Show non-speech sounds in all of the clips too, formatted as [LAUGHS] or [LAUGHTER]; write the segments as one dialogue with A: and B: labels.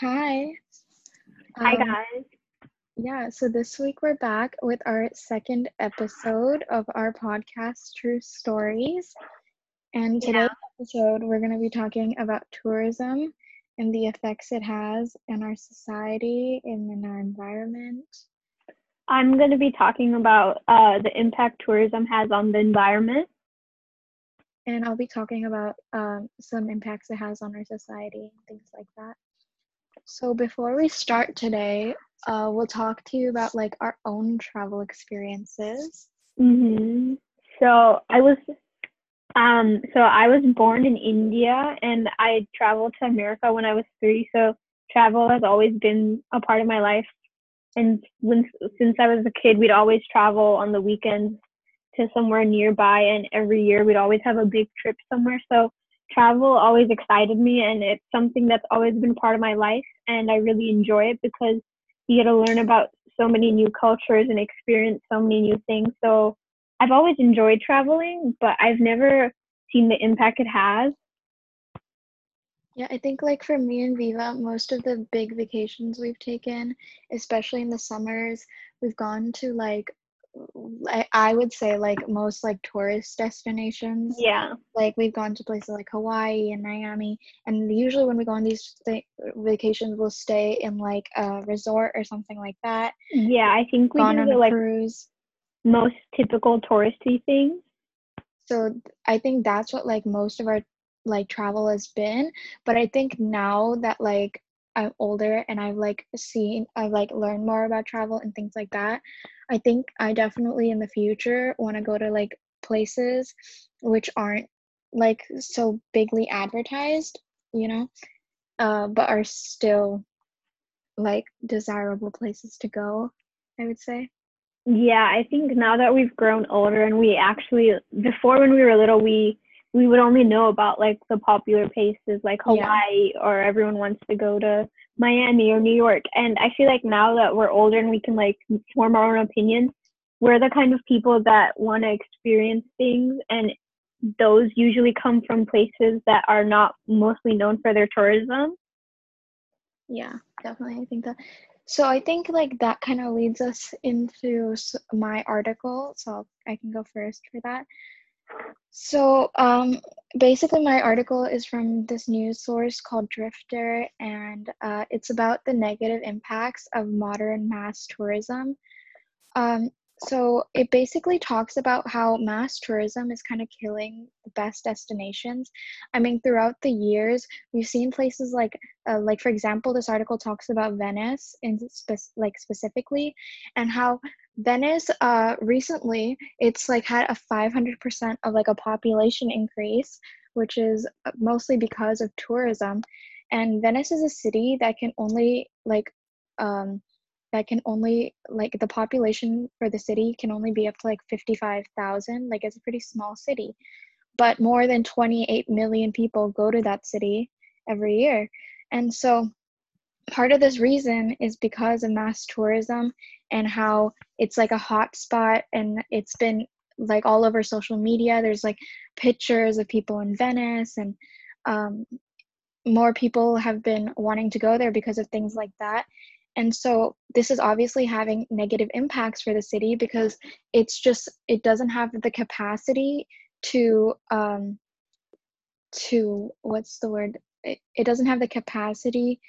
A: Hi.
B: Hi
A: Um,
B: guys.
A: yeah, so this week we're back with our second episode of our podcast, True Stories. And
B: Yeah.
A: today's episode, we're going to be talking about tourism and the effects it has in our society and in our environment.
B: I'm going to be talking about uh, the impact tourism has on the environment.
A: And I'll be talking about um, some impacts it has on our society and things like that. So before we start today, uh, we'll talk to you about like our own travel experiences.
B: hmm So I was, um, so I was born in India and I traveled to America when I was three. So travel has always been a part of my life. And when since I was a kid, we'd always travel on the weekends to somewhere nearby, and every year we'd always have a big trip somewhere. So travel always excited me, and it's something that's always been part of my life, and I really enjoy it because you get to learn about so many new cultures and experience so many new things. So I've always enjoyed traveling, but I've never seen the impact it has.
A: Yeah, I think like for me and Viva, most of the big vacations we've taken, especially in the summers, we've gone to like I, I would say like most like tourist destinations.
B: Yeah.
A: Like we've gone to places like Hawaii and Miami, and usually when we go on these th- vacations, we'll stay in like a resort or something like that.
B: Yeah, I think we
A: Gone
B: do
A: on
B: the like
A: cruise.
B: most typical touristy things.
A: So I think that's what like most of our like travel has been. But I think now that like I'm older and I've like seen I've like learned more about travel and things like that, I think I definitely in the future want to go to like places which aren't like so bigly advertised, you know, uh, but are still like desirable places to go, I would say.
B: Yeah, I think now that we've grown older and we actually before when we were little we we would only know about like the popular places like
A: Yeah.
B: Hawaii or everyone wants to go to Miami or New York. And I feel like now that we're older and we can like form our own opinions, we're the kind of people that want to experience things and those usually come from places that are not mostly known for their tourism.
A: Yeah, definitely. I think that. So I think like that kind of leads us into my article. So I can go first for that. So um, basically, my article is from this news source called Drifter, and uh, it's about the negative impacts of modern mass tourism. Um, so it basically talks about how mass tourism is kind of killing the best destinations. I mean, throughout the years, we've seen places like, uh, like for example, this article talks about Venice in spe- like specifically, and how Venice, uh, recently, it's like had a 500% of like a population increase, which is uh, mostly because of tourism. And Venice is a city that can only like, um, that can only like the population for the city can only be up to like 55,000 like it's a pretty small city. But more than 28 million people go to that city every year. And so part of this reason is because of mass tourism and how it's like a hot spot and it's been like all over social media. There's like pictures of people in venice and um, more people have been wanting to go there because of things like that and so this is obviously having negative impacts for the city because it's just it doesn't have the capacity to um to what's the word? It, it doesn't have the capacity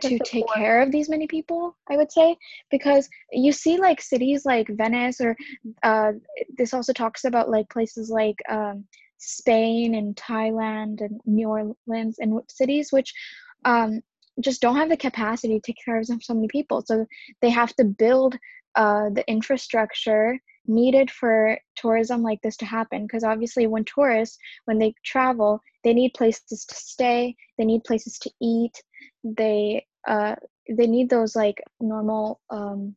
B: To
A: take care of these many people i would say because you see like cities like venice or uh, this also talks about like places like um, spain and thailand and new orleans and cities which um, just don't have the capacity to take care of so many people. So they have to build uh, the infrastructure needed for tourism like this to happen. Because obviously when tourists when they travel they need places to stay they need places to eat they uh they need those like normal um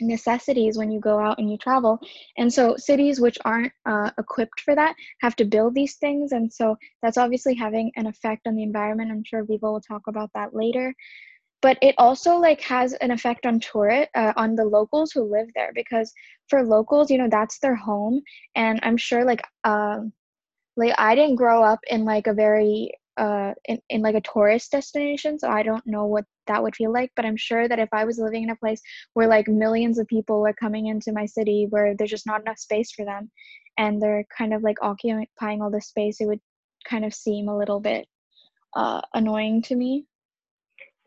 A: necessities when you go out and you travel. And so cities which aren't uh, equipped for that have to build these things. And so that's obviously having an effect on the environment. I'm sure Viva will talk about that later. But it also like has an effect on tourist uh, on the locals who live there because for locals you know that's their home. And i'm sure like um like I didn't grow up in like a very uh in, in like a tourist destination so i don't know what that would feel like but i'm sure that if i was living in a place where like millions of people are coming into my city where there's just not enough space for them and they're kind of like occupying all this space it would kind of seem a little bit uh annoying to me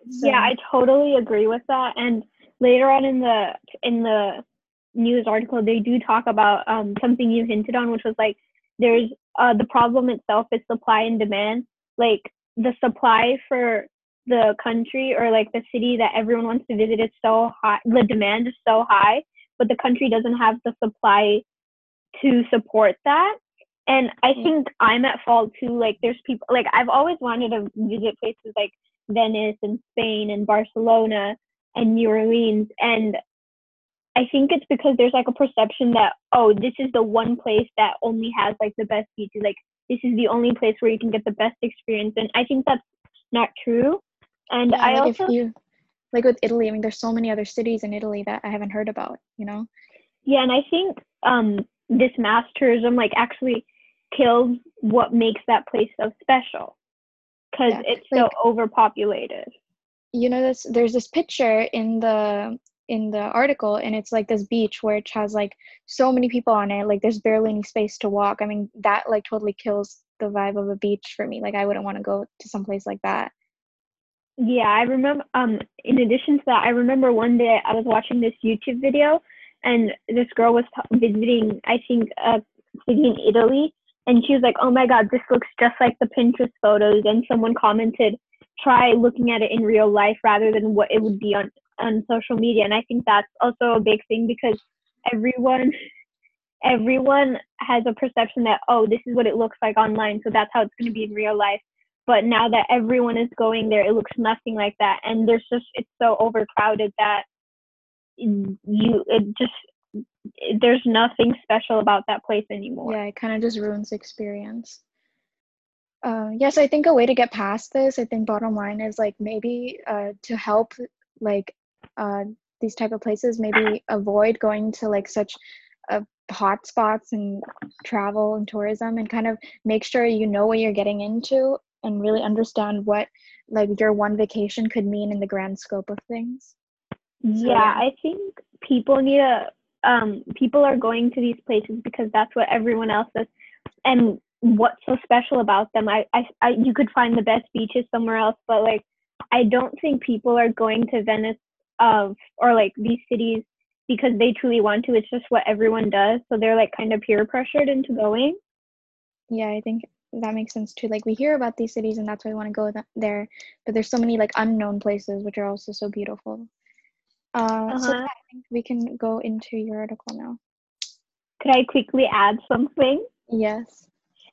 B: so. yeah i totally agree with that and later on in the in the news article they do talk about um something you hinted on which was like there's uh the problem itself is supply and demand like the supply for the country or like the city that everyone wants to visit is so high the demand is so high but the country doesn't have the supply to support that and i mm. think i'm at fault too like there's people like i've always wanted to visit places like venice and spain and barcelona and new orleans and i think it's because there's like a perception that oh this is the one place that only has like the best beaches like this is the only place where you can get the best experience and i think that's not true. And yeah, i like also you,
A: like with italy i mean there's so many other cities in italy that i haven't heard about you know?
B: Yeah and i think um this mass tourism like actually kills what makes that place so special because yeah, it's like, so overpopulated.
A: You know this there's this picture in the in the article and it's like this beach which has like so many people on it like there's barely any space to walk. I mean that like totally kills the vibe of a beach for me. Like i wouldn't want to go to some place like that.
B: Yeah i remember um in addition to that i remember one day i was watching this youtube video and this girl was t- visiting i think a city in italy and she was like oh my god this looks just like the pinterest photos and someone commented try looking at it in real life rather than what it would be on on social media and i think that's also a big thing because everyone [LAUGHS] everyone has a perception that oh this is what it looks like online so that's how it's going to be in real life. But now that everyone is going there it looks nothing like that and there's just it's so overcrowded that you it just there's nothing special about that place anymore.
A: Yeah it kind of just ruins the experience. Uh, yes i think a way to get past this i think bottom line is like maybe uh, to help like uh, these type of places maybe avoid going to like such uh, hot spots and travel and tourism and kind of make sure you know what you're getting into and really understand what like your one vacation could mean in the grand scope of things
B: yeah, yeah. i think people need to um people are going to these places because that's what everyone else does and what's so special about them I, I i you could find the best beaches somewhere else but like i don't think people are going to venice of or like these cities because they truly want to. It's just what everyone does. So they're like kind of peer pressured into going.
A: Yeah, I think that makes sense too. Like we hear about these cities and that's why we want to go th- there, but there's so many like unknown places which are also so beautiful. Uh, uh-huh. So I think we can go into your article now.
B: Could I quickly add something?
A: Yes.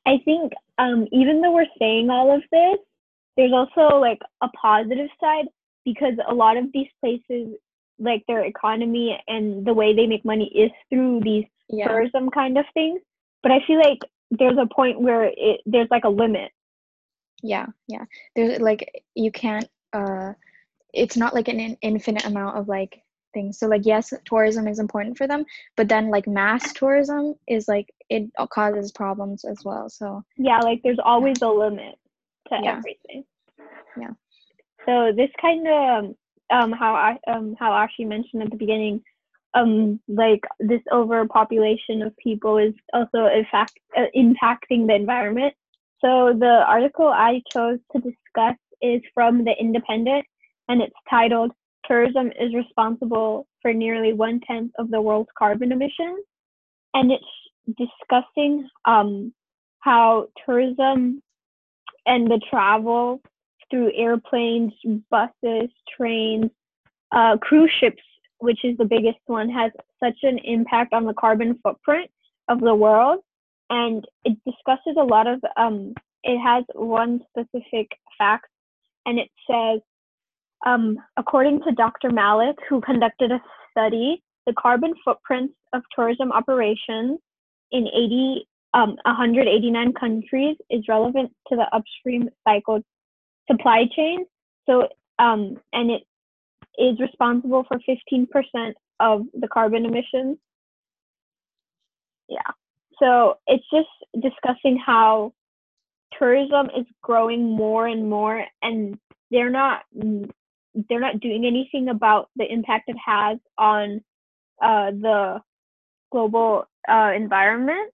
B: I think um, even though we're saying all of this, there's also like a positive side because a lot of these places like their economy and the way they make money is through these yeah. tourism kind of things. But i feel like there's a point where it there's like a limit.
A: Yeah yeah. There's like you can't uh it's not like an infinite amount of like things. So like yes tourism is important for them but then like mass tourism is like it causes problems as well so
B: yeah like there's always a limit to yeah. everything so this kind of um, how I um, how Ashi mentioned at the beginning, um, like this overpopulation of people is also in fact uh, impacting the environment. So the article I chose to discuss is from the Independent, and it's titled "Tourism is responsible for nearly one tenth of the world's carbon emissions," and it's discussing um, how tourism and the travel through airplanes, buses, trains, uh, cruise ships, which is the biggest one, has such an impact on the carbon footprint of the world. And it discusses a lot of, um, it has one specific fact, and it says, um, according to Dr. Malik, who conducted a study, the carbon footprints of tourism operations in 80, um, 189 countries is relevant to the upstream cycle supply chain. So, um, and it is responsible for 15% of the carbon emissions. Yeah. So it's just discussing how tourism is growing more and more and they're not they're not doing anything about the impact it has on uh, the global uh, environment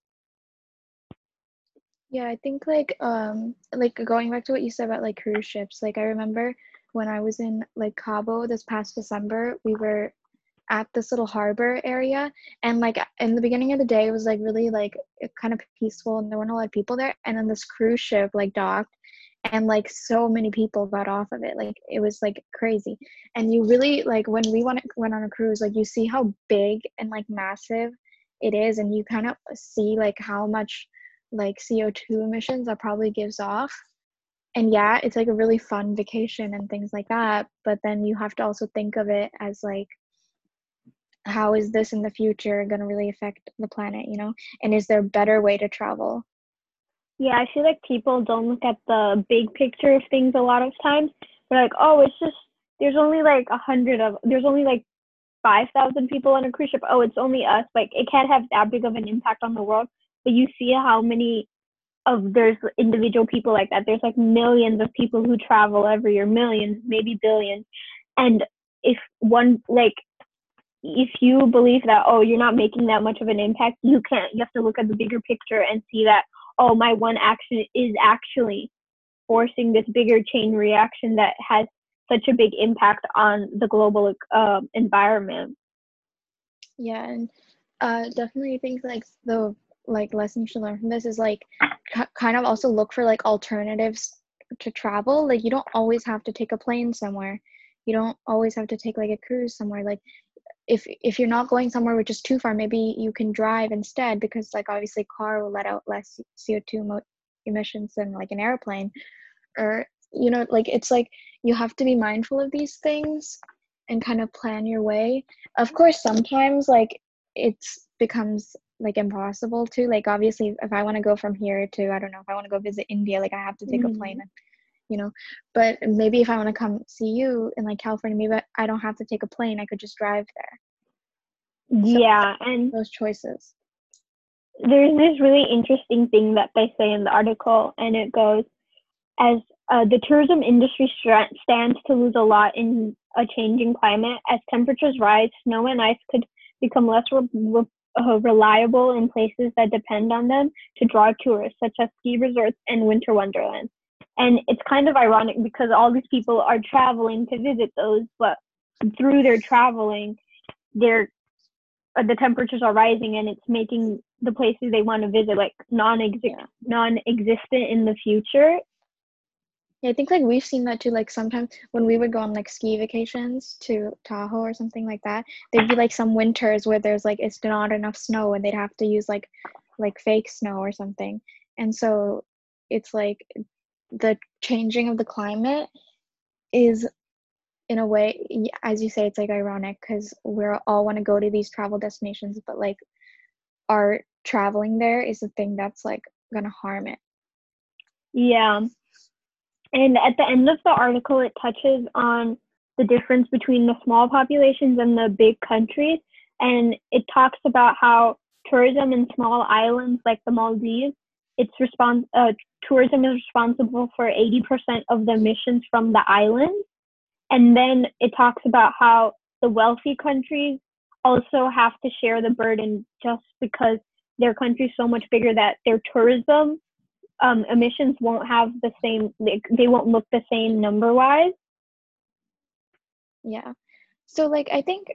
A: yeah i think like um like going back to what you said about like cruise ships like i remember when i was in like cabo this past december we were at this little harbor area and like in the beginning of the day it was like really like kind of peaceful and there weren't a lot of people there and then this cruise ship like docked and like so many people got off of it like it was like crazy. And you really like when we went went on a cruise like you see how big and like massive it is and you kind of see like how much like CO2 emissions that probably gives off. And yeah it's like a really fun vacation and things like that but then you have to also think of it as like how is this in the future going to really affect the planet you know? And is there a better way to travel?
B: Yeah i feel like people don't look at the big picture of things a lot of times. They're like oh it's just there's only like a hundred of there's only like five thousand people on a cruise ship. Oh it's only us. Like it can't have that big of an impact on the world but you see how many of there's individual people like that. There's like millions of people who travel every year millions maybe billions. And if one like if you believe that oh you're not making that much of an impact you can't you have to look at the bigger picture and see that oh my one action is actually forcing this bigger chain reaction that has such a big impact on the global uh, environment.
A: Yeah and uh, definitely think like the like lesson you should learn from this is like c- kind of also look for like alternatives to travel. Like you don't always have to take a plane somewhere. You don't always have to take like a cruise somewhere. Like if if you're not going somewhere which is too far maybe you can drive instead because like obviously car will let out less co2 mo- emissions than like an airplane. Or you know like it's like you have to be mindful of these things and kind of plan your way. Of course sometimes like it's becomes like impossible to like obviously if i want to go from here to i don't know if i want to go visit india like i have to take mm-hmm. a plane and you know but maybe if i want to come see you in like california maybe i don't have to take a plane i could just drive there
B: so yeah and
A: those choices
B: there's this really interesting thing that they say in the article and it goes as uh, the tourism industry stands to lose a lot in a changing climate as temperatures rise snow and ice could become less re- re- uh, reliable in places that depend on them to draw tourists such as ski resorts and winter wonderlands and it's kind of ironic because all these people are traveling to visit those but through their traveling their uh, the temperatures are rising and it's making the places they want to visit like non-exist yeah. non-existent in the future
A: yeah, I think like we've seen that too. Like sometimes when we would go on like ski vacations to Tahoe or something like that, there'd be like some winters where there's like it's not enough snow and they'd have to use like like fake snow or something. And so it's like the changing of the climate is in a way as you say it's like ironic because we're all want to go to these travel destinations but like our traveling there is the thing that's like gonna harm it
B: yeah and at the end of the article it touches on the difference between the small populations and the big countries and it talks about how tourism in small islands like the maldives it's respons- uh, tourism is responsible for 80% of the emissions from the island. And then it talks about how the wealthy countries also have to share the burden just because their country is so much bigger that their tourism um, emissions won't have the same, they, they won't look the same number wise.
A: Yeah. So, like, I think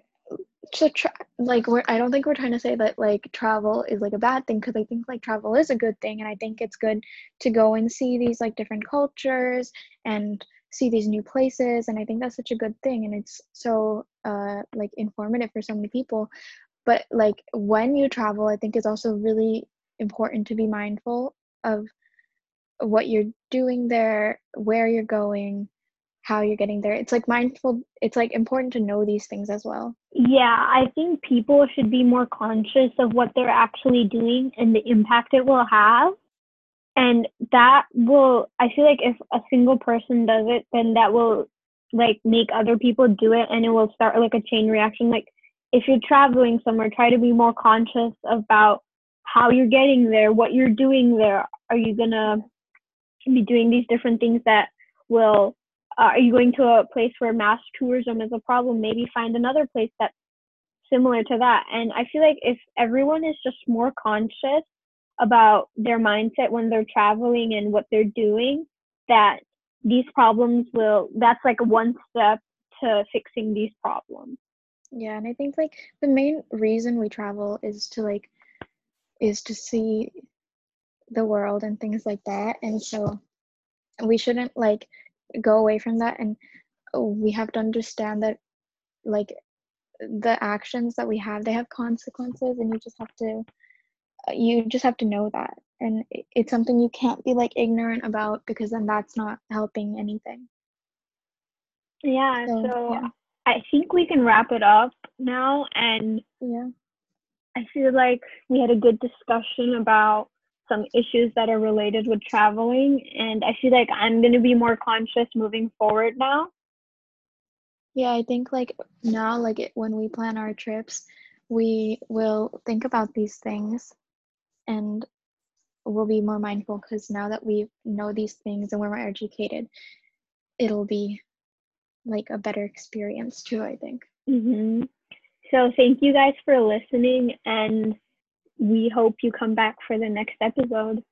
A: so tra- like we're i don't think we're trying to say that like travel is like a bad thing because i think like travel is a good thing and i think it's good to go and see these like different cultures and see these new places and i think that's such a good thing and it's so uh like informative for so many people but like when you travel i think it's also really important to be mindful of what you're doing there where you're going how you're getting there. It's like mindful it's like important to know these things as well.
B: Yeah i think people should be more conscious of what they're actually doing and the impact it will have. And that will i feel like if a single person does it then that will like make other people do it and it will start like a chain reaction. Like if you're traveling somewhere try to be more conscious about how you're getting there what you're doing there. Are you gonna be doing these different things that will uh, are you going to a place where mass tourism is a problem? Maybe find another place that's similar to that. And i feel like if everyone is just more conscious about their mindset when they're traveling and what they're doing that these problems will that's like one step to fixing these problems.
A: Yeah and i think like the main reason we travel is to like is to see the world and things like that. And so we shouldn't like go away from that. And we have to understand that like the actions that we have they have consequences and you just have to you just have to know that. And it's something you can't be like ignorant about because then that's not helping anything.
B: Yeah so, so yeah. i think we can wrap it up now and
A: yeah.
B: I feel like we had a good discussion about some issues that are related with traveling and i feel like i'm going to be more conscious moving forward now
A: yeah i think like now like it, when we plan our trips we will think about these things and we'll be more mindful because now that we know these things and we're more educated it'll be like a better experience too i think
B: mm-hmm. so thank you guys for listening and we hope you come back for the next episode.